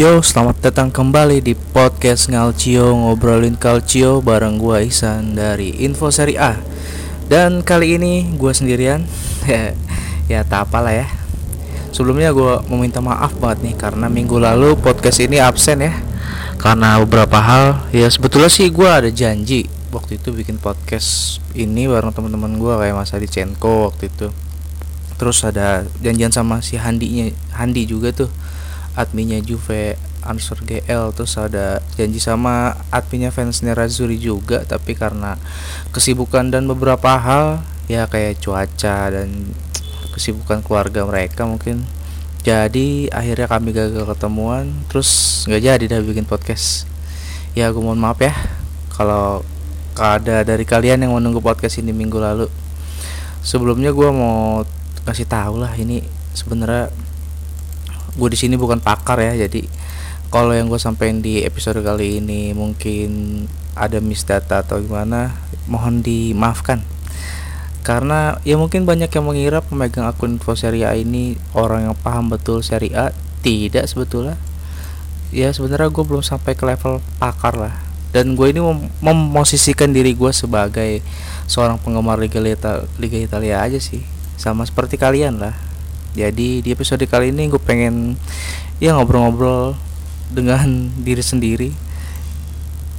Yo, selamat datang kembali di podcast Ngalcio Ngobrolin Calcio bareng gua Ihsan dari Info Seri A. Dan kali ini gua sendirian. Ya tak apalah ya. Sebelumnya gua meminta maaf banget nih Karena minggu lalu podcast ini absen ya. Karena beberapa hal. Ya sebetulnya sih gua ada janji Waktu itu bikin podcast ini bareng teman-teman gua Kayak Mas Adi Cenko waktu itu. Terus ada janjian sama si Handinya Handi juga tuh adminnya Juve Ansur GL terus ada janji sama adminnya fansnya Razuri juga tapi karena kesibukan dan beberapa hal ya kayak cuaca dan kesibukan keluarga mereka mungkin. Jadi akhirnya kami gagal ketemuan terus nggak jadi dah bikin podcast. Ya gue mohon maaf ya kalau ada dari kalian yang menunggu podcast ini minggu lalu. Sebelumnya gue mau kasih tahu lah ini sebenarnya gue di sini bukan pakar ya jadi kalau yang gue sampaikan di episode kali ini mungkin ada misdata atau gimana mohon dimaafkan. Karena ya mungkin banyak yang mengira pemegang akun info seri A ini orang yang paham betul seri A. Tidak sebetulnya. Ya sebenarnya gue belum sampai ke level pakar lah. Dan gue ini mem memosisikan diri gue sebagai seorang penggemar Liga, Liga Italia aja sih. Sama seperti kalian lah jadi di episode kali ini gue pengen ya ngobrol-ngobrol dengan diri sendiri.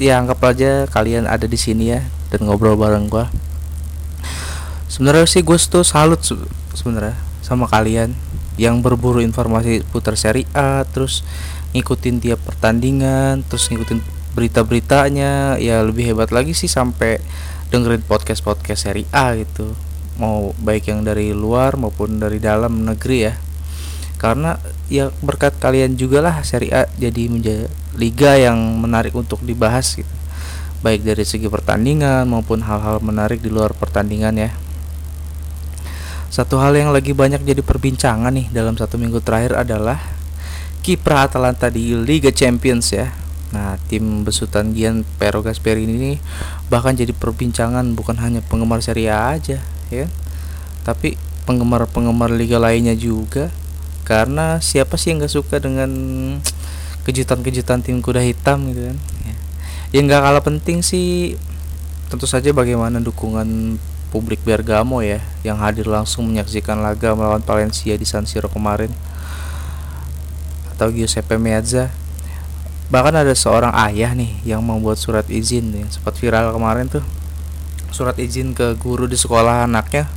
Ya anggap aja kalian ada di sini ya dan ngobrol bareng gue. Sebenarnya sih gue tuh salut sebenarnya sama kalian yang berburu informasi putar seri A terus ngikutin tiap pertandingan terus ngikutin berita-beritanya ya lebih hebat lagi sih sampai dengerin podcast-podcast seri A gitu mau baik yang dari luar maupun dari dalam negeri ya. Karena ya berkat kalian juga lah Seri A jadi menjadi liga yang menarik untuk dibahas gitu. Baik dari segi pertandingan maupun hal-hal menarik di luar pertandingan ya. Satu hal yang lagi banyak jadi perbincangan nih dalam satu minggu terakhir adalah kiprah Atalanta di Liga Champions ya. Nah, tim besutan Gian Pero Gasperini ini bahkan jadi perbincangan bukan hanya penggemar Serie A aja, ya. Tapi penggemar-penggemar liga lainnya juga. Karena siapa sih yang nggak suka dengan kejutan-kejutan tim kuda hitam gitu kan? Ya. Yang nggak kalah penting sih tentu saja bagaimana dukungan publik Bergamo ya yang hadir langsung menyaksikan laga melawan Valencia di San Siro kemarin. Atau Giuseppe Meazza. Bahkan ada seorang ayah nih yang membuat surat izin yang sempat viral kemarin tuh surat izin ke guru di sekolah anaknya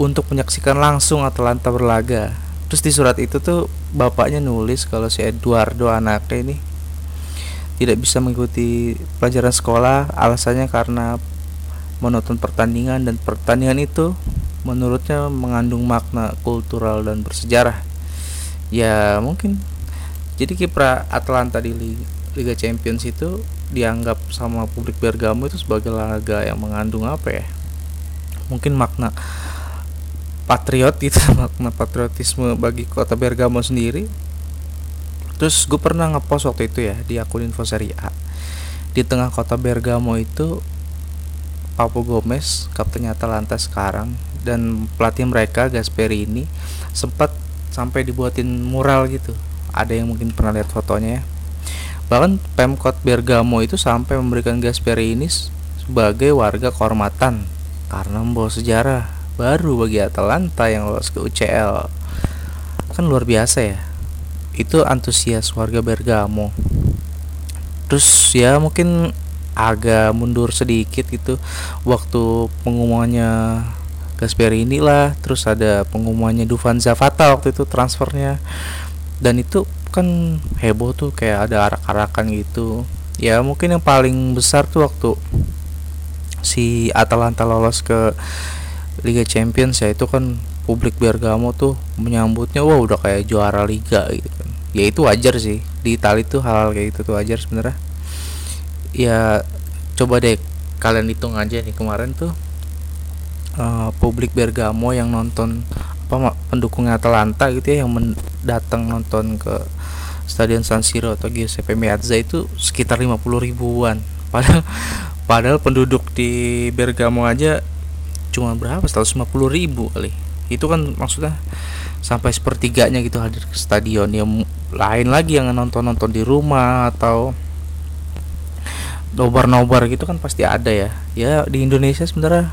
untuk menyaksikan langsung Atalanta berlaga. Terus di surat itu tuh bapaknya nulis kalau si Eduardo anaknya ini tidak bisa mengikuti pelajaran sekolah alasannya karena menonton pertandingan dan pertandingan itu menurutnya mengandung makna kultural dan bersejarah. Ya mungkin jadi kiprah Atalanta di Liga Champions itu dianggap sama publik Bergamo itu sebagai laga yang mengandung apa ya? Mungkin makna patriot itu makna patriotisme bagi kota Bergamo sendiri. Terus gue pernah ngepost waktu itu ya di akun info seri A. Di tengah kota Bergamo itu Papo Gomez kaptennya Atalanta sekarang dan pelatih mereka Gasperini sempat sampai dibuatin mural gitu. Ada yang mungkin pernah lihat fotonya ya Bahkan Pemkot Bergamo itu sampai memberikan Gasperini sebagai warga kehormatan karena membawa sejarah baru bagi Atalanta yang lolos ke UCL. Kan luar biasa ya. Itu antusias warga Bergamo. Terus ya mungkin agak mundur sedikit gitu waktu pengumumannya Gasperini lah terus ada pengumumannya Dufan Zapata waktu itu transfernya dan itu kan heboh tuh kayak ada arak-arakan gitu. Ya mungkin yang paling besar tuh waktu si Atalanta lolos ke Liga Champions ya itu kan publik Bergamo tuh menyambutnya wah udah kayak juara liga gitu kan. Ya itu wajar sih. Di Italia tuh hal, -hal kayak gitu tuh wajar sebenarnya. Ya coba deh kalian hitung aja nih kemarin tuh uh, publik Bergamo yang nonton apa pendukungnya Atalanta gitu ya yang datang nonton ke Stadion San Siro atau Giuseppe Meazza itu sekitar 50 ribuan. Padahal padahal penduduk di Bergamo aja cuma berapa? 150 ribu kali. Itu kan maksudnya sampai sepertiganya gitu hadir ke stadion. Ya lain lagi yang nonton-nonton di rumah atau nobar-nobar gitu kan pasti ada ya. Ya di Indonesia sebenarnya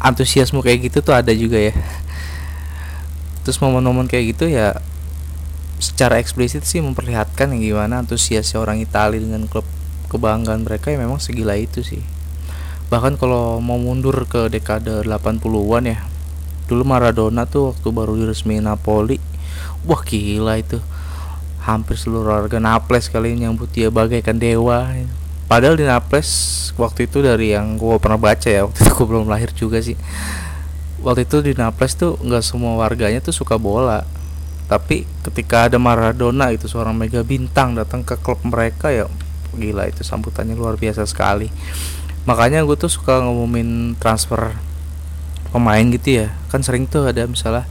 antusiasme kayak gitu tuh ada juga ya. Terus momen-momen kayak gitu ya secara eksplisit sih memperlihatkan yang gimana antusiasnya orang Italia dengan klub kebanggaan mereka ya memang segila itu sih. Bahkan kalau mau mundur ke dekade 80-an ya dulu Maradona tuh waktu baru diresmi Napoli wah gila itu. Hampir seluruh warga Naples kali ini nyambut dia bagaikan dewa. Padahal di Naples waktu itu dari yang gue pernah baca ya waktu itu gue belum lahir juga sih. Waktu itu di Naples tuh nggak semua warganya tuh suka bola tapi ketika ada Maradona itu seorang mega bintang datang ke klub mereka ya gila itu sambutannya luar biasa sekali. Makanya gue tuh suka ngumumin transfer pemain gitu ya. Kan sering tuh ada misalnya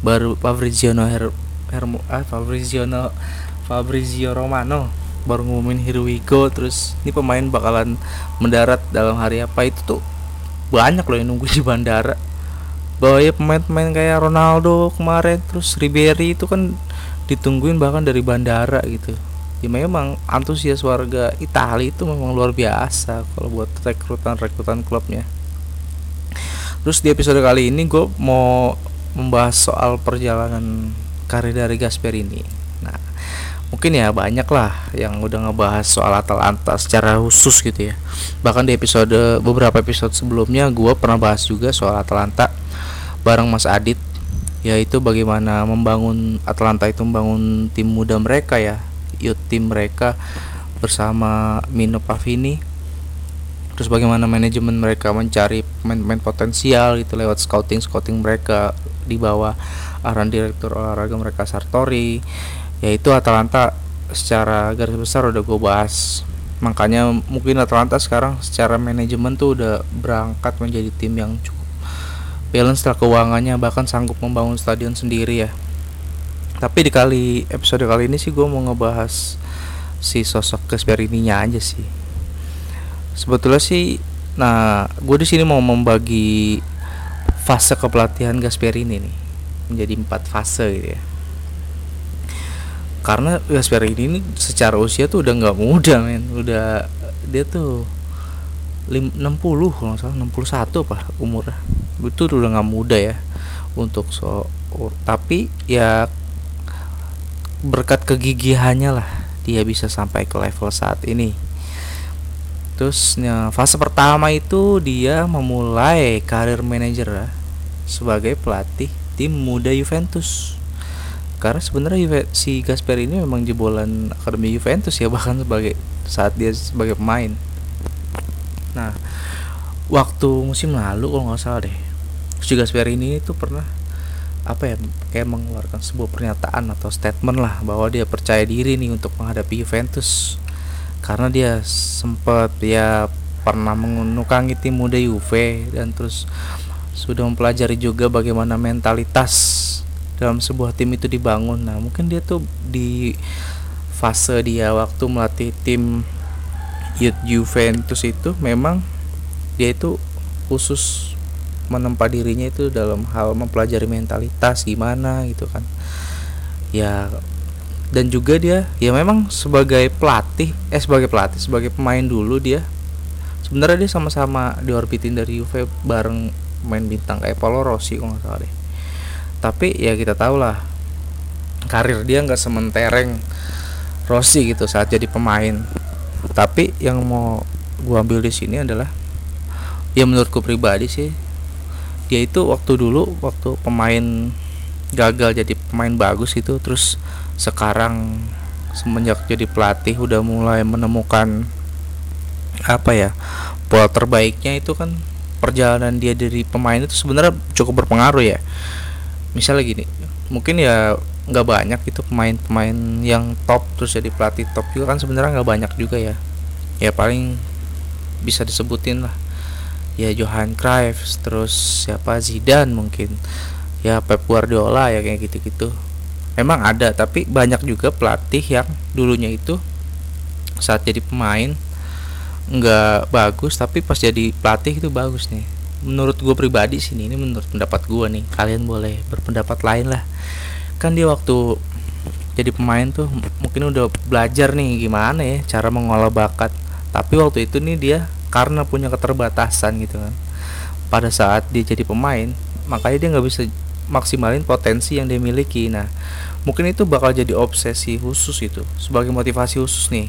baru Fabrizio Her Hermo ah Fabrizio Fabrizio Romano baru ngumumin here we go terus ini pemain bakalan mendarat dalam hari apa. Itu tuh banyak loh yang nunggu di bandara bahwa ya pemain-pemain kayak Ronaldo kemarin terus Ribery itu kan ditungguin bahkan dari bandara gitu. Ya memang antusias warga Italia itu memang luar biasa kalau buat rekrutan rekrutan klubnya. Terus di episode kali ini gue mau membahas soal perjalanan karir dari Gasperini. Mungkin ya banyak lah yang udah ngebahas soal Atalanta secara khusus gitu ya. Bahkan di episode beberapa episode sebelumnya gue pernah bahas juga soal Atalanta bareng Mas Adit yaitu bagaimana membangun Atalanta itu membangun tim muda mereka ya youth tim mereka bersama Mino Pavini. Terus bagaimana manajemen mereka mencari pemain-pemain potensial gitu lewat scouting scouting mereka di bawah arahan direktur olahraga mereka Sartori. Yaitu Atalanta secara garis besar udah gue bahas. Makanya mungkin Atalanta sekarang secara manajemen tuh udah berangkat menjadi tim yang cukup balance setelah keuangannya bahkan sanggup membangun stadion sendiri ya. Tapi di kali episode kali ini sih gue mau ngebahas si sosok Gasperini-nya aja sih. Sebetulnya sih nah gue di sini mau membagi fase kepelatihan Gasperini nih menjadi empat fase gitu ya. Karena Gasperini ini secara usia tuh udah nggak muda men. Udah dia tuh 60 kalau nggak salah 61 apa umurnya. Itu udah nggak muda ya untuk so tapi ya berkat kegigihannya lah dia bisa sampai ke level saat ini. Terus ya, fase pertama itu dia memulai karir manajer ya, sebagai pelatih tim muda Juventus. Karena sebenarnya si Gasper ini memang jebolan akademi Juventus ya bahkan sebagai saat dia sebagai pemain nah waktu musim lalu kalau nggak salah deh si Gasper ini itu pernah apa ya kayak mengeluarkan sebuah pernyataan atau statement lah bahwa dia percaya diri nih untuk menghadapi Juventus. Karena dia sempat ya pernah menukangi tim muda Juve dan terus sudah mempelajari juga bagaimana mentalitas dalam sebuah tim itu dibangun. Nah mungkin dia tuh di fase dia waktu melatih tim Juventus itu memang dia itu khusus menempa dirinya itu dalam hal mempelajari mentalitas gimana gitu kan. Ya dan juga dia ya memang sebagai pelatih eh sebagai pelatih sebagai pemain dulu dia sebenarnya dia sama-sama diorbitin dari Juve bareng main bintang kayak Paulo Rossi kalau nggak salah deh. Tapi ya kita tahu lah karir dia nggak sementereng Rossi gitu saat jadi pemain tapi yang mau gua ambil di sini adalah ya menurutku pribadi sih dia itu waktu dulu waktu pemain gagal jadi pemain bagus itu terus sekarang semenjak jadi pelatih udah mulai menemukan apa ya pola terbaiknya itu kan perjalanan dia dari pemain itu sebenarnya cukup berpengaruh ya. Misalnya gini mungkin ya nggak banyak itu pemain-pemain yang top terus jadi pelatih top juga kan sebenarnya nggak banyak juga ya. Ya paling bisa disebutin lah. Ya Johan Cruyff terus siapa? Zidane mungkin. Ya Pep Guardiola ya kayak gitu-gitu. Memang ada tapi banyak juga pelatih yang dulunya itu saat jadi pemain nggak bagus tapi pas jadi pelatih itu bagus nih. Menurut gue pribadi sih ini menurut pendapat gue nih. Kalian boleh berpendapat lain lah kan dia waktu jadi pemain tuh mungkin udah belajar nih gimana ya cara mengolah bakat. Tapi waktu itu nih dia karena punya keterbatasan gitu kan. Pada saat dia jadi pemain makanya dia nggak bisa maksimalin potensi yang dia miliki. Nah mungkin itu bakal jadi obsesi khusus itu sebagai motivasi khusus nih.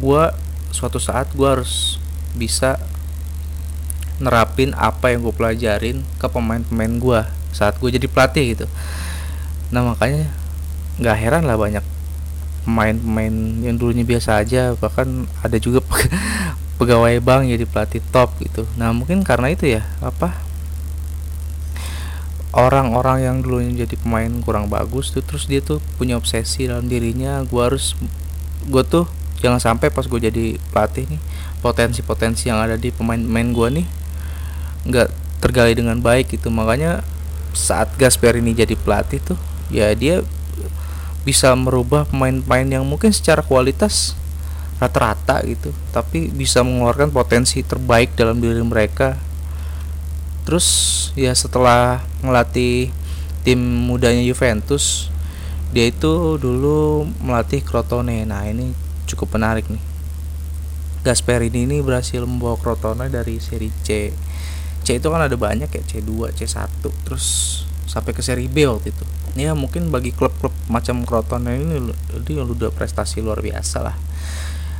Gue suatu saat gue harus bisa nerapin apa yang gue pelajarin ke pemain-pemain gue saat gue jadi pelatih gitu nah makanya nggak heran lah banyak pemain-pemain yang dulunya biasa aja. Bahkan ada juga pegawai bank jadi pelatih top gitu. Nah mungkin karena itu ya apa orang-orang yang dulunya jadi pemain kurang bagus tuh terus dia tuh punya obsesi dalam dirinya gue harus gue tuh jangan sampai pas gue jadi pelatih nih potensi-potensi yang ada di pemain-pemain gue nih nggak tergali dengan baik gitu. Makanya saat Gasper ini jadi pelatih tuh ya dia bisa merubah pemain-pemain yang mungkin secara kualitas rata-rata gitu tapi bisa mengeluarkan potensi terbaik dalam diri mereka. Terus ya setelah melatih tim mudanya Juventus dia itu dulu melatih Crotone. Nah ini cukup menarik nih. Gasperini ini berhasil membawa Crotone dari seri C. C itu kan ada banyak ya C2 C1 terus sampai ke seri B waktu itu ya mungkin bagi klub-klub macam Crotone ini dia udah prestasi luar biasa lah.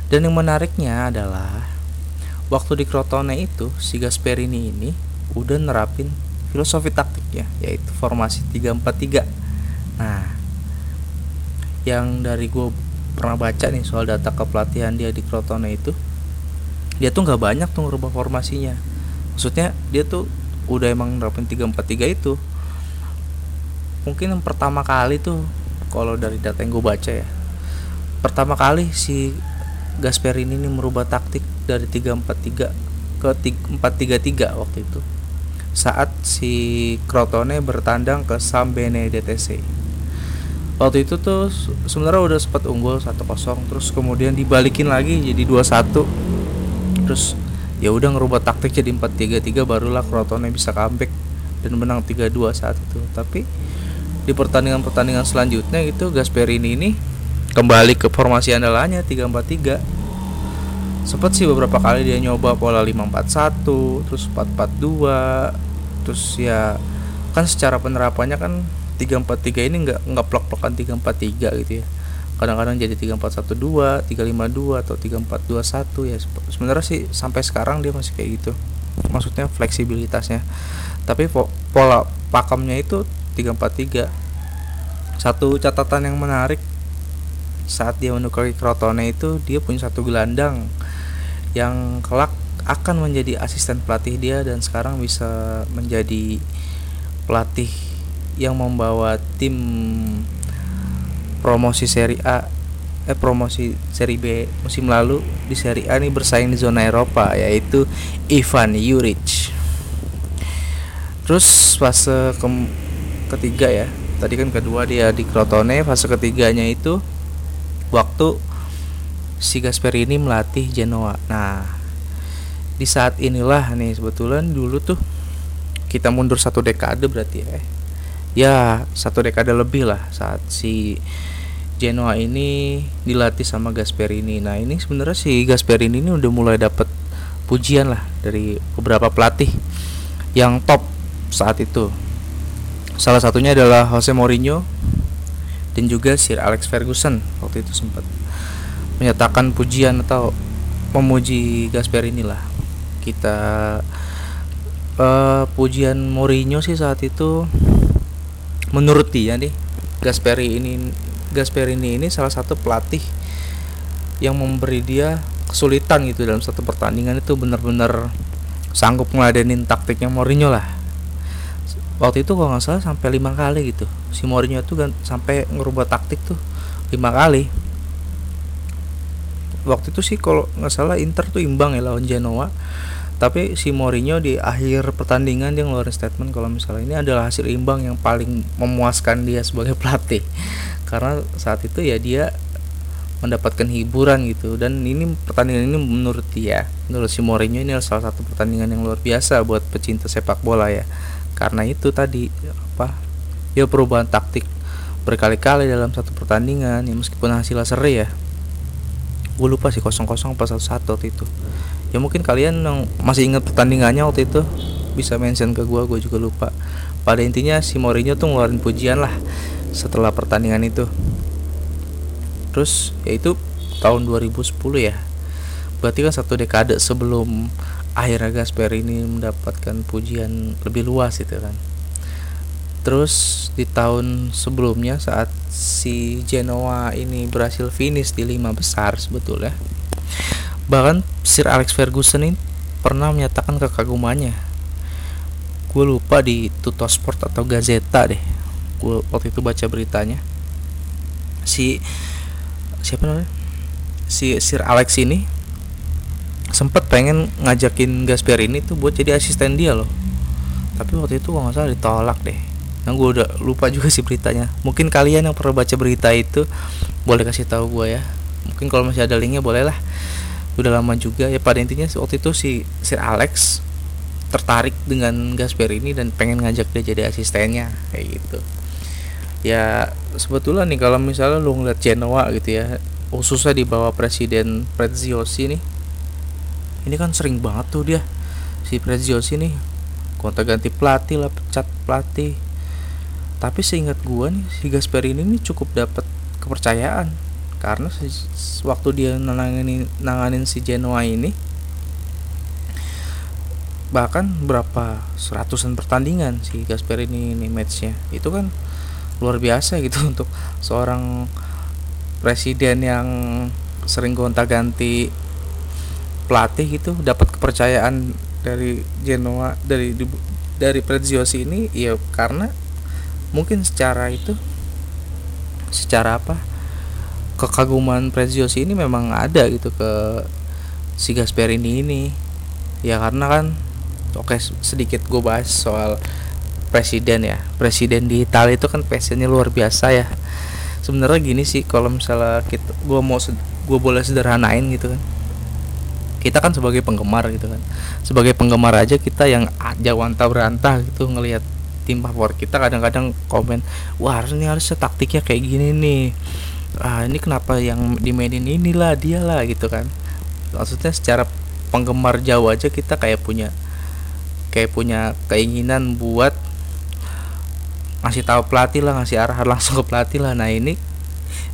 Dan yang menariknya adalah waktu di Crotone itu si Gasperini ini udah nerapin filosofi taktiknya yaitu formasi 343 nah yang dari gue pernah baca nih soal data kepelatihan dia di Crotone itu dia tuh nggak banyak tuh ngerubah formasinya. Maksudnya dia tuh udah emang nerapin 343 itu mungkin pertama kali tuh kalau dari data yang gue baca ya pertama kali si Gasperini ini merubah taktik dari 343 ke 433 waktu itu. Saat si Crotone bertandang ke Sambene DTC waktu itu tuh sebenarnya udah sempat unggul 1-0 terus kemudian dibalikin lagi jadi 2-1 terus ya udah ngerubah taktik jadi 4-3-3 barulah Crotone bisa comeback dan menang 3-2 saat itu. Tapi di pertandingan-pertandingan selanjutnya itu Gasperini ini kembali ke formasi andalannya 3-4-3 sempat sih beberapa kali dia nyoba pola 5-4-1 terus 4-4-2 terus ya kan secara penerapannya kan 3-4-3 ini nggak nggak plok-plokan 3-4-3 gitu ya. Kadang-kadang jadi 3412, 352 atau 3421 ya. Sebenarnya sih sampai sekarang dia masih kayak gitu. Maksudnya fleksibilitasnya. Tapi pola pakemnya itu 343 satu catatan yang menarik saat dia menukari Crotone itu dia punya satu gelandang yang kelak akan menjadi asisten pelatih dia dan sekarang bisa menjadi pelatih yang membawa tim promosi seri A eh promosi seri B musim lalu di seri A ini bersaing di zona Eropa yaitu Ivan Juric. Terus ke ketiga ya. Tadi kan kedua dia di Crotone fase ketiganya itu waktu si Gasperini melatih Genoa. Nah di saat inilah nih sebetulnya dulu tuh kita mundur satu dekade berarti ya. Ya satu dekade lebih lah saat si Genoa ini dilatih sama Gasperini. Nah ini sebenarnya si Gasperini ini udah mulai dapat pujian lah dari beberapa pelatih yang top saat itu Salah satunya adalah Jose Mourinho dan juga Sir Alex Ferguson waktu itu sempat menyatakan pujian atau memuji Gasperini lah. Kita uh, pujian Mourinho sih saat itu menurut dia nih Gasperini ini Gasperini ini salah satu pelatih yang memberi dia kesulitan gitu dalam satu pertandingan itu benar-benar sanggup ngeladenin taktiknya Mourinho lah waktu itu kalau nggak salah sampai lima kali gitu. Si Mourinho tuh kan sampai ngerubah taktik tuh lima kali. Waktu itu sih kalau nggak salah Inter tuh imbang ya lawan Genoa. Tapi si Mourinho di akhir pertandingan dia ngeluarin statement kalau misalnya ini adalah hasil imbang yang paling memuaskan dia sebagai pelatih. Karena saat itu ya dia mendapatkan hiburan gitu. Dan ini pertandingan ini menurut dia menurut si Mourinho ini salah satu pertandingan yang luar biasa buat pecinta sepak bola ya karena itu tadi apa ya perubahan taktik berkali-kali dalam satu pertandingan ya meskipun hasilnya seri ya. Gue lupa sih kosong kosong pas satu satu waktu itu. Ya mungkin kalian yang masih ingat pertandingannya waktu itu bisa mention ke gue gue juga lupa. Pada intinya si Mourinho tuh ngeluarin pujian lah setelah pertandingan itu. Terus yaitu tahun 2010 ya. Berarti kan satu dekade sebelum akhirnya ini mendapatkan pujian lebih luas itu kan. Terus di tahun sebelumnya saat si Genoa ini berhasil finish di lima besar sebetulnya bahkan Sir Alex Ferguson ini pernah menyatakan kekagumannya. Gue lupa di Tutosport atau Gazeta deh gue waktu itu baca beritanya. Si siapa namanya? Si Sir Alex ini sempet pengen ngajakin Gasperini tuh buat jadi asisten dia loh. Tapi waktu itu gue nggak salah ditolak deh. Nah gue udah lupa juga sih beritanya. Mungkin kalian yang pernah baca berita itu boleh kasih tahu gue ya. Mungkin kalau masih ada linknya boleh lah. Udah lama juga ya pada intinya waktu itu si Sir Alex tertarik dengan Gasperini dan pengen ngajak dia jadi asistennya kayak gitu. Ya sebetulnya nih kalau misalnya lu ngeliat Genoa gitu ya khususnya di bawah presiden Preziosi nih ini kan sering banget tuh dia si Preziosi nih. Kontak ganti pelatih lah pecat pelatih. Tapi seingat gua nih si Gasperini ini cukup dapat kepercayaan. Karena waktu dia nanganin nanganin si Genoa ini bahkan berapa seratusan pertandingan si Gasperini ini matchnya. Itu kan luar biasa gitu untuk seorang presiden yang sering gonta-ganti pelatih gitu dapat kepercayaan dari Genoa dari dari Preziosi ini ya karena mungkin secara itu secara apa kekaguman Preziosi ini memang ada gitu ke si Gasperini ini. Ya karena kan oke sedikit gue bahas soal presiden ya. Presiden di Italia itu kan passionnya luar biasa ya. Sebenarnya gini sih kalau misalnya kita gue mau gue boleh sederhanain gitu kan kita kan sebagai penggemar gitu kan. Sebagai penggemar aja kita yang jawanta berantah gitu ngelihat tim favorit kita kadang-kadang komen wah harusnya harusnya taktiknya kayak gini nih. Ah ini kenapa yang dimainin inilah dia lah gitu kan. Maksudnya secara penggemar jauh aja kita kayak punya kayak punya keinginan buat ngasih tahu pelatih lah ngasih arahan langsung ke pelatih lah. Nah ini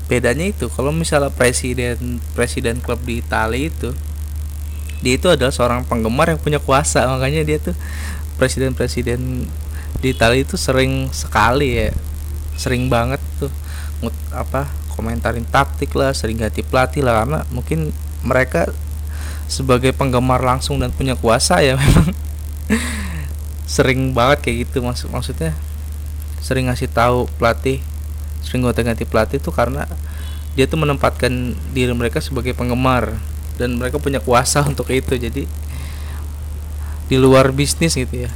bedanya itu. Kalau misalnya presiden presiden klub di Italia itu dia itu adalah seorang penggemar yang punya kuasa makanya dia tuh presiden-presiden di Italia itu sering sekali ya sering banget tuh apa komentarin taktik lah sering ganti pelatih lah karena mungkin mereka sebagai penggemar langsung dan punya kuasa ya memang sering banget kayak gitu maksud maksudnya sering ngasih tahu pelatih sering gonta ganti pelatih tuh karena dia tuh menempatkan diri mereka sebagai penggemar dan mereka punya kuasa untuk itu. Jadi di luar bisnis gitu ya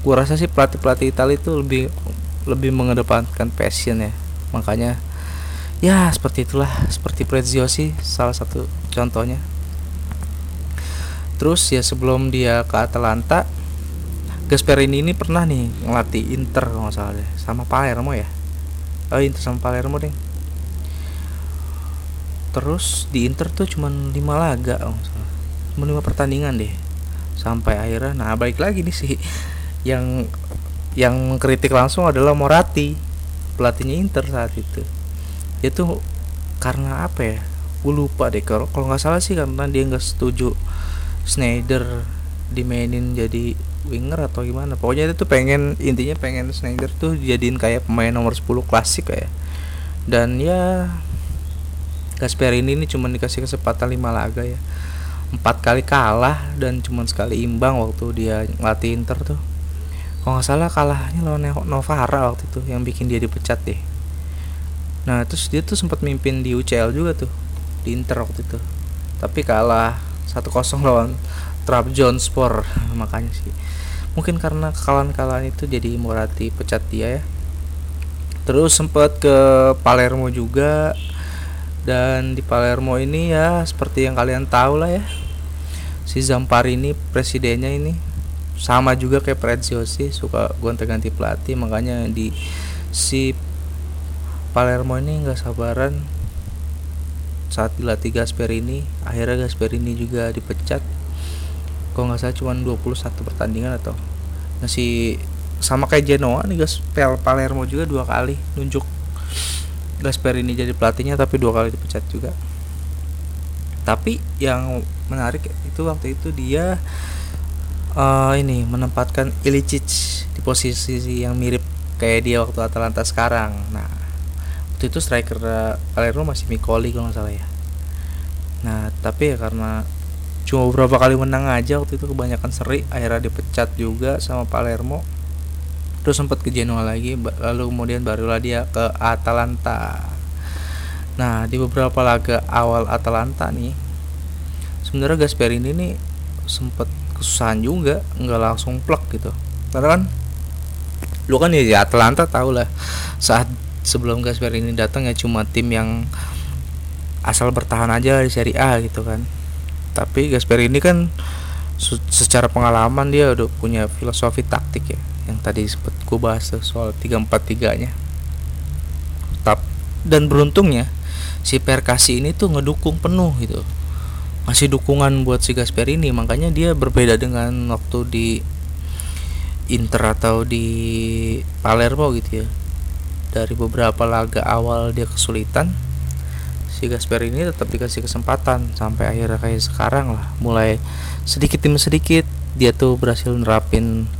gua rasa sih pelatih pelatih Italia itu lebih lebih mengedepankan passion ya. Makanya ya seperti itulah seperti Preziosi salah satu contohnya. Terus ya sebelum dia ke Atalanta Gasperini ini pernah nih ngelatih Inter kalau nggak salah deh sama Palermo ya? Oh Inter sama Palermo deh terus di Inter tuh cuman lima laga cuma lima pertandingan deh. Sampai akhirnya nah balik lagi nih sih yang yang kritik langsung adalah Moratti pelatihnya Inter saat itu. Dia tuh karena apa ya? Gue lupa deh kalau kalau nggak salah sih karena dia nggak setuju Schneider dimainin jadi winger atau gimana. Pokoknya itu tuh pengen intinya pengen Schneider tuh jadiin kayak pemain nomor 10 klasik kayak dan ya Gasperini ini cuma dikasih kesempatan lima laga ya. Empat kali kalah dan cuma sekali imbang waktu dia ngelatih Inter tuh. Kalau nggak salah kalahnya lawan Novara waktu itu yang bikin dia dipecat deh. Nah terus dia tuh sempat mimpin di UCL juga tuh di Inter waktu itu. Tapi kalah 1-0 lawan Trabzonspor makanya sih. Mungkin karena kekalahan-kekalahan itu jadi Morati pecat dia ya. Terus sempat ke Palermo juga dan di Palermo ini ya seperti yang kalian tahu lah ya si Zampari ini presidennya ini sama juga kayak Preziosi suka gonta-ganti pelatih. Makanya di si Palermo ini nggak sabaran. Saat dilatih Gasperini akhirnya Gasperini juga dipecat. Kalau nggak salah cuma 21 pertandingan atau masih sama kayak Genoa nih Gas Palermo juga dua kali nunjuk Gasperini jadi pelatihnya tapi dua kali dipecat juga. Tapi yang menarik itu waktu itu dia uh, ini menempatkan Ilicic di posisi yang mirip kayak dia waktu Atalanta sekarang. Nah waktu itu striker Palermo masih Mikoli kalau nggak salah ya. Nah tapi ya karena cuma beberapa kali menang aja waktu itu kebanyakan seri akhirnya dipecat juga sama Palermo terus sempat ke Genoa lagi lalu kemudian barulah dia ke Atalanta. Nah di beberapa laga awal Atalanta nih sebenarnya Gasperini ini sempat kesusahan juga nggak langsung plek gitu. Karena kan lu kan ya di Atalanta tau lah saat sebelum Gasperini datang ya cuma tim yang asal bertahan aja di Serie A gitu kan. Tapi Gasperini kan secara pengalaman dia udah punya filosofi taktik ya yang tadi sempat gue bahas tuh soal 343 nya Tap, dan beruntungnya si Perkasi ini tuh ngedukung penuh gitu. Masih dukungan buat si Gasperini makanya dia berbeda dengan waktu di Inter atau di Palermo gitu ya. Dari beberapa laga awal dia kesulitan si Gasperini tetap dikasih kesempatan sampai akhirnya kayak sekarang lah. Mulai sedikit demi sedikit dia tuh berhasil nerapin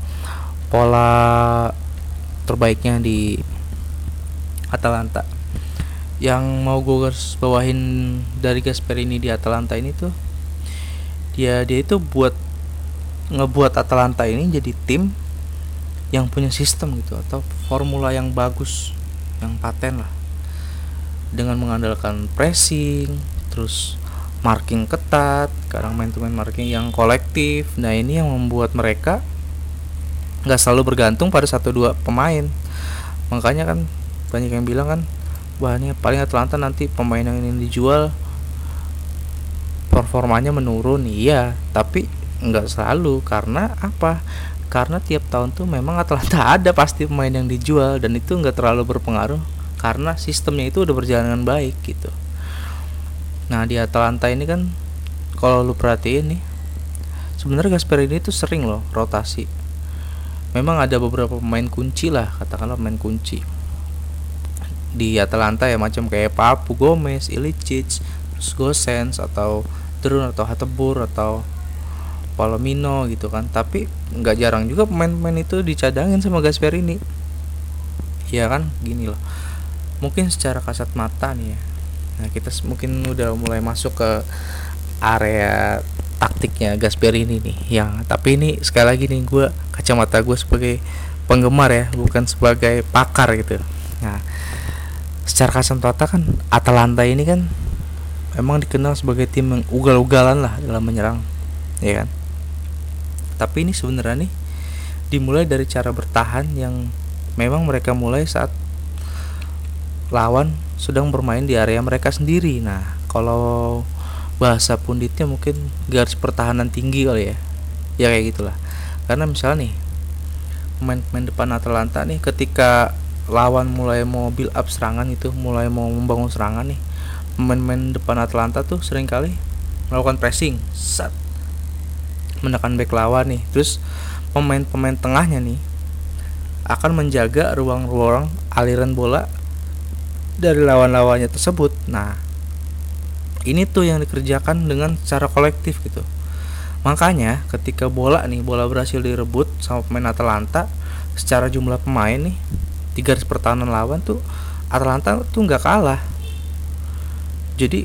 pola terbaiknya di Atalanta. Yang mau gue garis bawahin dari Gasperini di Atalanta ini tuh dia dia itu buat ngebuat Atalanta ini jadi tim yang punya sistem gitu atau formula yang bagus yang paten lah. Dengan mengandalkan pressing terus marking ketat kadang main to main marking yang kolektif. Nah ini yang membuat mereka nggak selalu bergantung pada satu dua pemain. Makanya kan banyak yang bilang kan wah ini paling Atlanta nanti pemain yang ini dijual performanya menurun. Iya tapi nggak selalu. Karena apa? Karena tiap tahun tuh memang Atlanta ada pasti pemain yang dijual dan itu nggak terlalu berpengaruh karena sistemnya itu udah berjalan dengan baik gitu. Nah di Atlanta ini kan kalau lu perhatiin nih sebenarnya Gasperini itu sering loh rotasi memang ada beberapa pemain kunci lah katakanlah pemain kunci. Di Atalanta ya macam kayak Papu Gomez, Ilicic, terus Gosens atau Drun atau Hatebur atau Palomino gitu kan. Tapi nggak jarang juga pemain-pemain itu dicadangin sama Gasperini. Ya kan? Gini loh mungkin secara kasat mata nih ya. Nah kita mungkin udah mulai masuk ke area taktiknya Gasperini nih. Yang tapi ini sekali lagi nih gue kacamata gue sebagai penggemar ya bukan sebagai pakar gitu. Nah secara kasat mata kan Atalanta ini kan emang dikenal sebagai tim yang ugal-ugalan lah dalam menyerang ya kan? Tapi ini sebenarnya nih dimulai dari cara bertahan yang memang mereka mulai saat lawan sedang bermain di area mereka sendiri. Nah kalau bahasa punditnya mungkin garis pertahanan tinggi kali ya. Ya kayak gitulah. Karena misalnya nih pemain-pemain depan Atalanta nih ketika lawan mulai mau build up serangan itu mulai mau membangun serangan nih pemain-pemain depan Atalanta tuh sering kali melakukan pressing saat menekan back lawan nih. Terus pemain-pemain tengahnya nih akan menjaga ruang-ruang aliran bola dari lawan-lawannya tersebut. Nah ini tuh yang dikerjakan dengan cara kolektif gitu. Makanya ketika bola nih bola berhasil direbut sama pemain Atalanta secara jumlah pemain nih tiga garis pertahanan lawan tuh Atalanta tuh nggak kalah. Jadi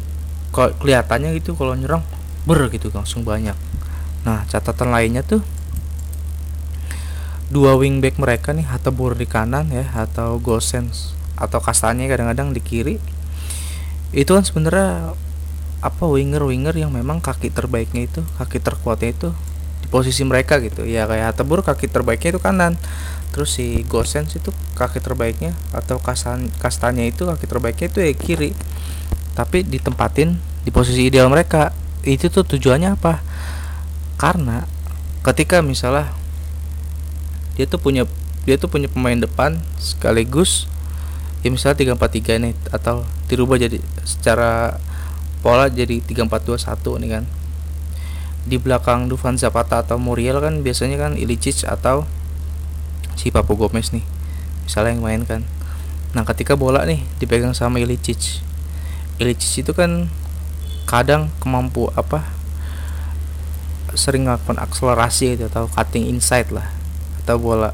kelihatannya gitu kalau nyerang ber gitu langsung banyak. Nah catatan lainnya tuh dua wingback mereka nih Hatebur di kanan ya atau Gosens atau Kastanya kadang-kadang di kiri itu kan sebenarnya apa winger winger yang memang kaki terbaiknya itu kaki terkuatnya itu di posisi mereka gitu. Ya kayak Hatebur kaki terbaiknya itu kanan. Terus si Gosens itu kaki terbaiknya atau Kastan Kastanya itu kaki terbaiknya itu ya kiri. Tapi ditempatin di posisi ideal mereka. Itu tuh tujuannya apa? Karena ketika misalnya dia tuh punya dia tuh punya pemain depan sekaligus ya misalnya 343 nih atau dirubah jadi secara pola jadi 3421 nih kan. Di belakang Dufan Zapata atau Muriel kan biasanya kan Ilicic atau si Papu Gomez nih. Misalnya yang main kan. Nah ketika bola nih dipegang sama Ilicic. Ilicic itu kan kadang kemampu apa sering ngelakukan akselerasi gitu atau cutting inside lah atau bola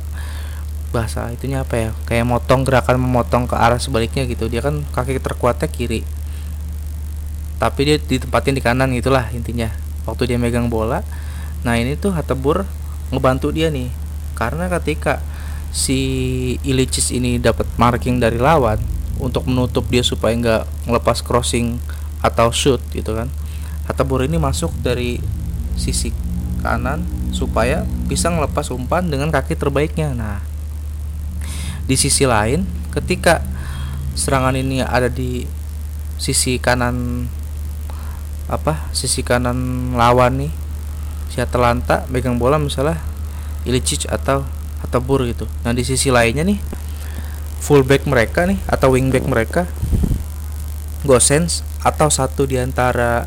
bahasa itunya apa ya? Kayak motong gerakan memotong ke arah sebaliknya gitu. Dia kan kaki terkuatnya kiri tapi dia ditempatin di kanan gitulah intinya. Waktu dia megang bola nah ini tuh Hatebur ngebantu dia nih. Karena ketika si Ilicic ini dapat marking dari lawan untuk menutup dia supaya nggak ngelepas crossing atau shoot gitu kan Hatebur ini masuk dari sisi kanan supaya bisa ngelepas umpan dengan kaki terbaiknya. Nah di sisi lain ketika serangan ini ada di sisi kanan apa sisi kanan lawan nih si Atalanta megang bola misalnya Ilicic atau atau Bur gitu. Nah di sisi lainnya nih fullback mereka nih atau wingback mereka Gosens atau satu di antara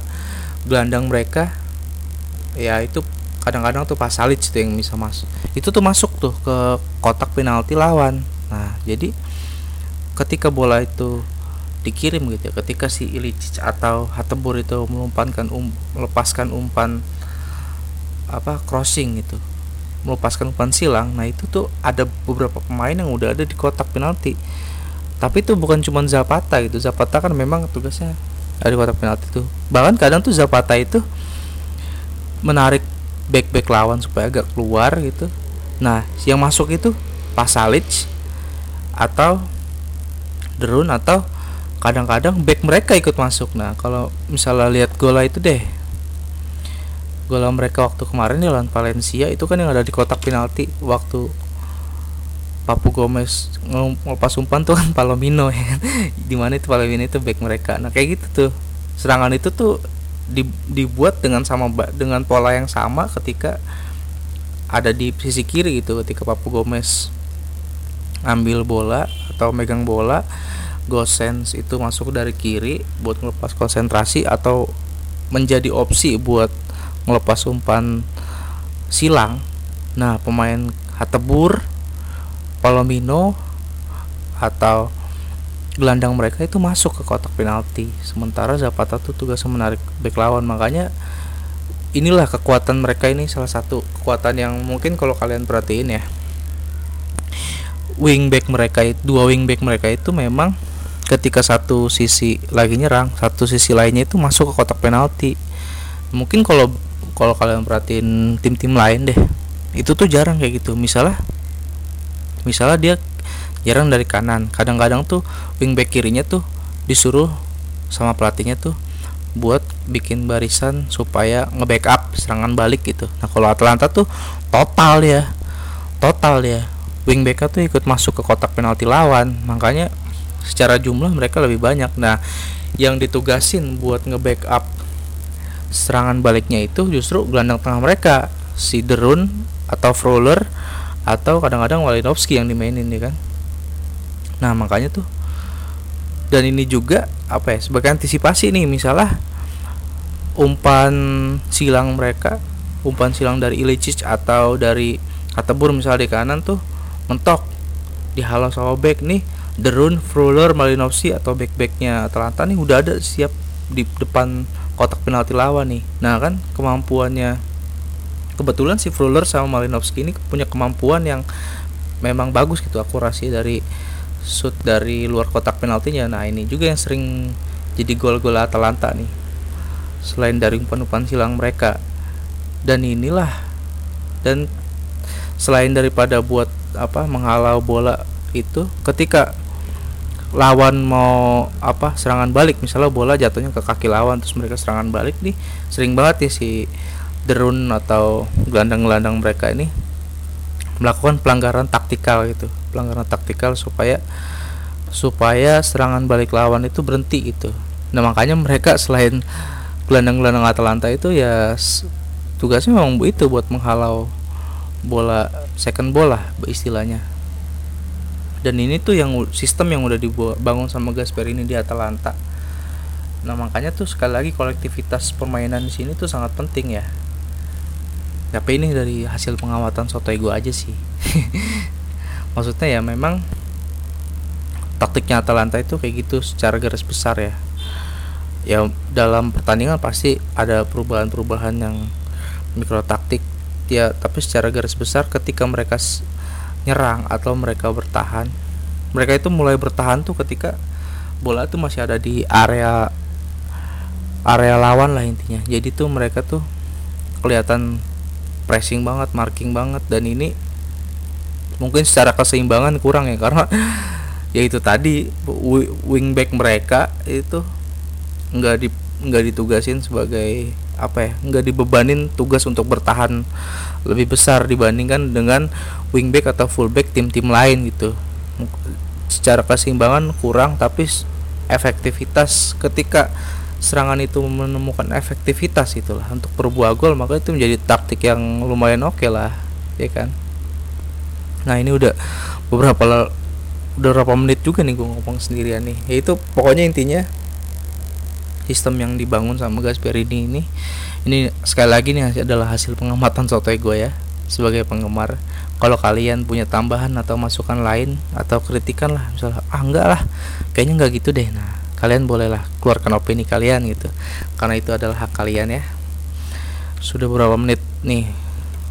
gelandang mereka ya itu kadang-kadang tuh pas Salic itu yang bisa masuk itu tuh masuk tuh ke kotak penalti lawan. Nah, jadi ketika bola itu dikirim gitu ya, ketika si Ilicic atau Hatebur itu melumpankan um, melepaskan umpan apa crossing gitu melepaskan umpan silang nah itu tuh ada beberapa pemain yang udah ada di kotak penalti. Tapi itu bukan cuma Zapata gitu. Zapata kan memang tugasnya ada di kotak penalti itu bahkan kadang tuh Zapata itu menarik back back lawan supaya agak keluar gitu. Nah yang masuk itu Pasalic atau derun atau kadang-kadang back mereka ikut masuk. Nah kalau misalnya lihat gola itu deh gola mereka waktu kemarin ya lawan Valencia itu kan yang ada di kotak penalti waktu Papu Gomez ngelepas umpan tuh kan Palomino ya. Di mana itu Palomino itu back mereka. Nah kayak gitu tuh. Serangan itu tuh dibuat dengan sama dengan pola yang sama ketika ada di sisi kiri gitu ketika Papu Gomez ambil bola atau megang bola Gosens itu masuk dari kiri buat ngelepas konsentrasi atau menjadi opsi buat ngelepas umpan silang. Nah pemain Hatebur Palomino atau gelandang mereka itu masuk ke kotak penalti. Sementara Zapata tuh tugas menarik back lawan. Makanya inilah kekuatan mereka ini salah satu kekuatan yang mungkin kalau kalian perhatiin ya wingback mereka itu dua wingback mereka itu memang ketika satu sisi lagi nyerang satu sisi lainnya itu masuk ke kotak penalti. Mungkin kalau kalau kalian perhatiin tim-tim lain deh itu tuh jarang kayak gitu. Misalnya misalnya dia jarang dari kanan. Kadang-kadang tuh wingback kirinya tuh disuruh sama pelatihnya tuh buat bikin barisan supaya nge-backup serangan balik gitu. Nah kalau Atlanta tuh total ya total ya. Wingback tuh ikut masuk ke kotak penalti lawan. Makanya secara jumlah mereka lebih banyak. Nah yang ditugasin buat nge-backup serangan baliknya itu justru gelandang tengah mereka si Derun atau Froller atau kadang-kadang Walinovski yang dimainin nih kan? Nah makanya tuh dan ini juga apa ya sebagai antisipasi nih misalnya umpan silang mereka umpan silang dari Ilicic atau dari Katebur misalnya di kanan tuh mentok dihalau sama back nih Derun, Fruller, Malinowski atau back-backnya Atalanta nih udah ada siap di depan kotak penalti lawan nih. Nah kan kemampuannya kebetulan si Fruller sama Malinowski ini punya kemampuan yang memang bagus gitu akurasi dari shoot dari luar kotak penaltinya. Nah ini juga yang sering jadi gol-gol Atalanta nih. Selain dari umpan-umpan silang mereka dan inilah dan selain daripada buat apa menghalau bola itu ketika lawan mau apa serangan balik. Misalnya bola jatuhnya ke kaki lawan terus mereka serangan balik nih sering banget ya si derun atau gelandang-gelandang mereka ini melakukan pelanggaran taktikal gitu. Pelanggaran taktikal supaya supaya serangan balik lawan itu berhenti gitu. Nah makanya mereka selain gelandang-gelandang Atalanta itu ya tugasnya memang itu buat menghalau bola second bola istilahnya dan ini tuh yang sistem yang udah dibangun sama Gasperini di Atalanta. Nah makanya tuh sekali lagi kolektivitas permainan di sini tuh sangat penting ya. Tapi ini dari hasil pengamatan sotoy gue aja sih. Maksudnya ya memang taktiknya Atalanta itu kayak gitu secara garis besar ya. Ya dalam pertandingan pasti ada perubahan-perubahan yang mikro taktik ya tapi secara garis besar ketika mereka nyerang atau mereka bertahan. Mereka itu mulai bertahan tuh ketika bola tuh masih ada di area area lawan lah intinya. Jadi tuh mereka tuh kelihatan pressing banget marking banget dan ini mungkin secara keseimbangan kurang ya karena ya itu tadi wingback mereka itu nggak di nggak ditugasin sebagai apa ya nggak dibebanin tugas untuk bertahan lebih besar dibandingkan dengan wingback atau fullback tim-tim lain gitu. Secara keseimbangan kurang tapi efektivitas ketika serangan itu menemukan efektivitas itulah. Untuk berbuah gol maka itu menjadi taktik yang lumayan oke okay lah ya kan? Nah ini udah beberapa udah berapa menit juga nih gue ngomong sendirian nih. Yaitu pokoknya intinya sistem yang dibangun sama Gasperini ini ini sekali lagi nih adalah hasil pengamatan sotoy gue ya sebagai penggemar. Kalau kalian punya tambahan atau masukan lain atau kritikan lah misalnya ah enggak lah kayaknya enggak gitu deh. Nah kalian bolehlah keluarkan opini kalian gitu karena itu adalah hak kalian ya. Sudah berapa menit nih?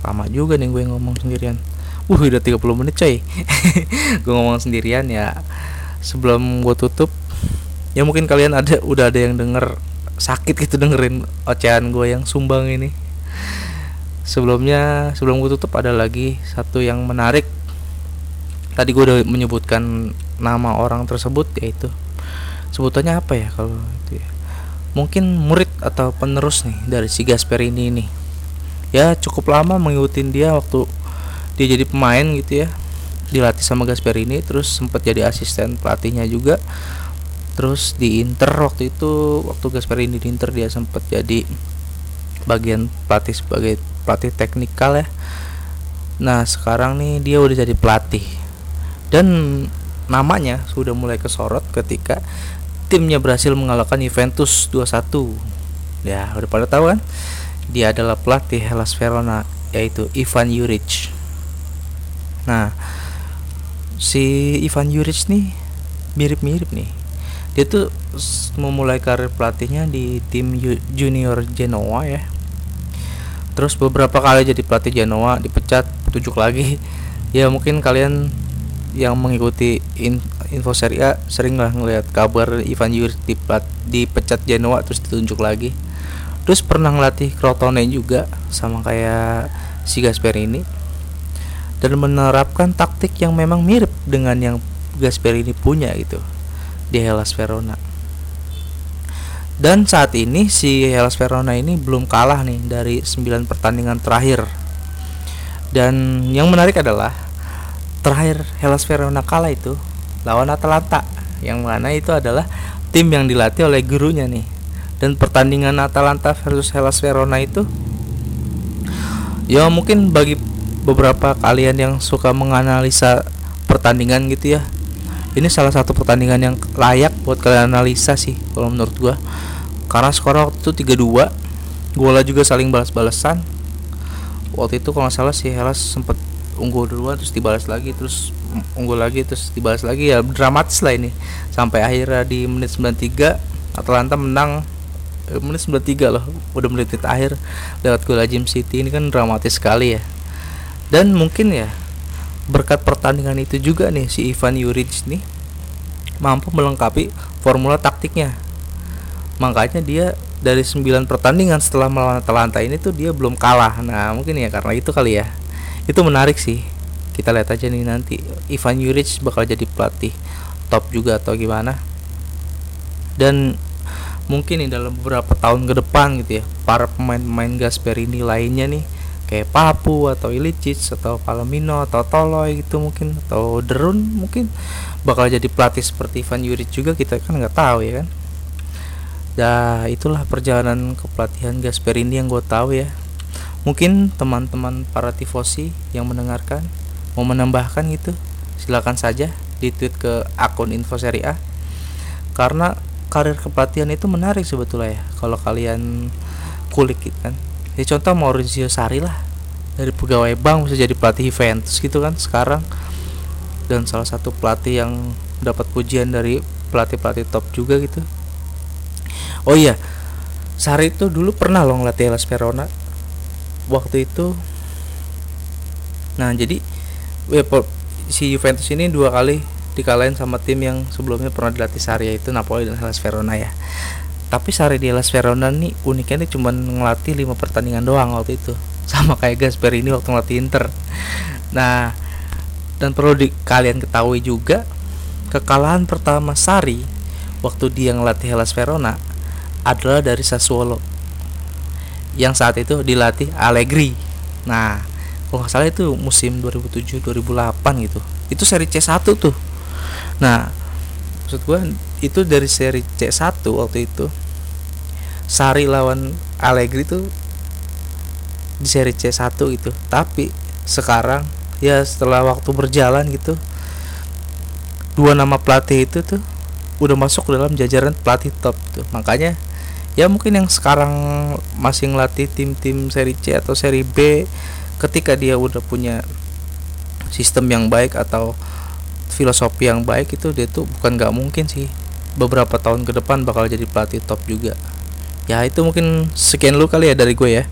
Lama juga nih gue ngomong sendirian. Uh udah 30 menit coy. Gue ngomong sendirian ya. Sebelum gue tutup ya mungkin kalian ada udah ada yang denger sakit gitu dengerin ocehan gue yang sumbang ini. Sebelumnya sebelum gue tutup ada lagi satu yang menarik. Tadi gue udah menyebutkan nama orang tersebut yaitu sebutannya apa ya kalau itu ya? Mungkin murid atau penerus nih dari si Gasperini ini ya cukup lama mengikuti dia waktu dia jadi pemain gitu ya. Dilatih sama Gasperini terus sempat jadi asisten pelatihnya juga terus di Inter waktu itu waktu Gasperini di Inter dia sempat jadi bagian pelatih sebagai pelatih teknikal ya. Nah sekarang nih dia udah jadi pelatih. Dan namanya sudah mulai kesorot ketika timnya berhasil mengalahkan Juventus 2-1 ya udah pada tahu kan? Dia adalah pelatih Hellas Verona yaitu Ivan Juric. Nah si Ivan Juric nih mirip-mirip nih dia tuh memulai karir pelatihnya di tim junior Genoa ya. Terus beberapa kali jadi pelatih Genoa dipecat tujuh lagi. Ya mungkin kalian yang mengikuti in, info Serie A sering lah ngelihat kabar Ivan Juric dipecat Genoa terus ditunjuk lagi. Terus pernah ngelatih Crotone juga sama kayak si Gasperini. Dan menerapkan taktik yang memang mirip dengan yang Gasperini punya gitu di Hellas Verona. Dan saat ini si Hellas Verona ini belum kalah nih dari 9 pertandingan terakhir. Dan yang menarik adalah terakhir Hellas Verona kalah itu lawan Atalanta yang mana itu adalah tim yang dilatih oleh gurunya nih. Dan pertandingan Atalanta versus Hellas Verona itu ya mungkin bagi beberapa kalian yang suka menganalisa pertandingan gitu ya ini salah satu pertandingan yang layak buat kalian analisa sih kalau menurut gua. Karena skor waktu itu 3-2 Gola juga saling balas-balasan. Waktu itu kalau nggak salah si Hellas sempet unggul duluan terus dibalas lagi terus unggul lagi terus dibalas lagi. Ya dramatis lah ini. Sampai akhirnya di menit 93 Atalanta menang. Eh, menit 93 loh udah menit akhir lewat gol Jim City. Ini kan dramatis sekali ya. Dan mungkin ya berkat pertandingan itu juga nih si Ivan Juric nih mampu melengkapi formula taktiknya. Makanya dia dari 9 pertandingan setelah melawan Atalanta ini tuh dia belum kalah. Nah mungkin ya karena itu kali ya. Itu menarik sih. Kita lihat aja nih nanti Ivan Juric bakal jadi pelatih top juga atau gimana. Dan mungkin nih dalam beberapa tahun ke depan gitu ya para pemain-pemain Gasperini lainnya nih kayak Papu atau Ilicic atau Palomino atau Toloy gitu mungkin atau Derun mungkin bakal jadi pelatih seperti Ivan Juric juga kita kan nggak tahu ya kan. Ya itulah perjalanan kepelatihan Gasperini yang gue tahu ya. Mungkin teman-teman para tifosi yang mendengarkan mau menambahkan gitu silakan saja di tweet ke akun info seri A. Karena karir kepelatihan itu menarik sebetulnya ya kalau kalian kulik gitu kan ya contoh Maurizio Sarri lah. Dari pegawai bank bisa jadi pelatih Juventus gitu kan sekarang. Dan salah satu pelatih yang dapat pujian dari pelatih-pelatih top juga gitu. Oh iya Sarri itu dulu pernah loh ngelatih Hellas Verona. Waktu itu. Nah jadi ya, si Juventus ini dua kali dikalahin sama tim yang sebelumnya pernah dilatih Sarri yaitu Napoli dan Hellas Verona ya tapi Sarri di Hellas Verona nih uniknya nih cuma ngelatih lima pertandingan doang waktu itu. Sama kayak Gasperini waktu ngelatih Inter. Nah dan perlu di, kalian ketahui juga kekalahan pertama Sarri waktu dia ngelatih Hellas Verona adalah dari Sassuolo. Yang saat itu dilatih Allegri. Nah kalau nggak salah itu musim 2007 2008 gitu. Itu seri C1 tuh. Nah maksud gue itu dari seri C1 waktu itu Sari lawan Allegri tuh di seri C1 gitu. Tapi sekarang ya setelah waktu berjalan gitu dua nama pelatih itu tuh udah masuk dalam jajaran pelatih top tuh makanya ya mungkin yang sekarang masih ngelatih tim-tim seri C atau seri B ketika dia udah punya sistem yang baik atau filosofi yang baik itu dia tuh bukan nggak mungkin sih beberapa tahun ke depan bakal jadi pelatih top juga ya itu mungkin sekian lu kali ya dari gue ya.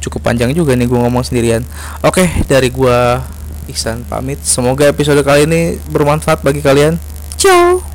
Cukup panjang juga nih gue ngomong sendirian. Oke dari gue Ihsan pamit. Semoga episode kali ini bermanfaat bagi kalian. Ciao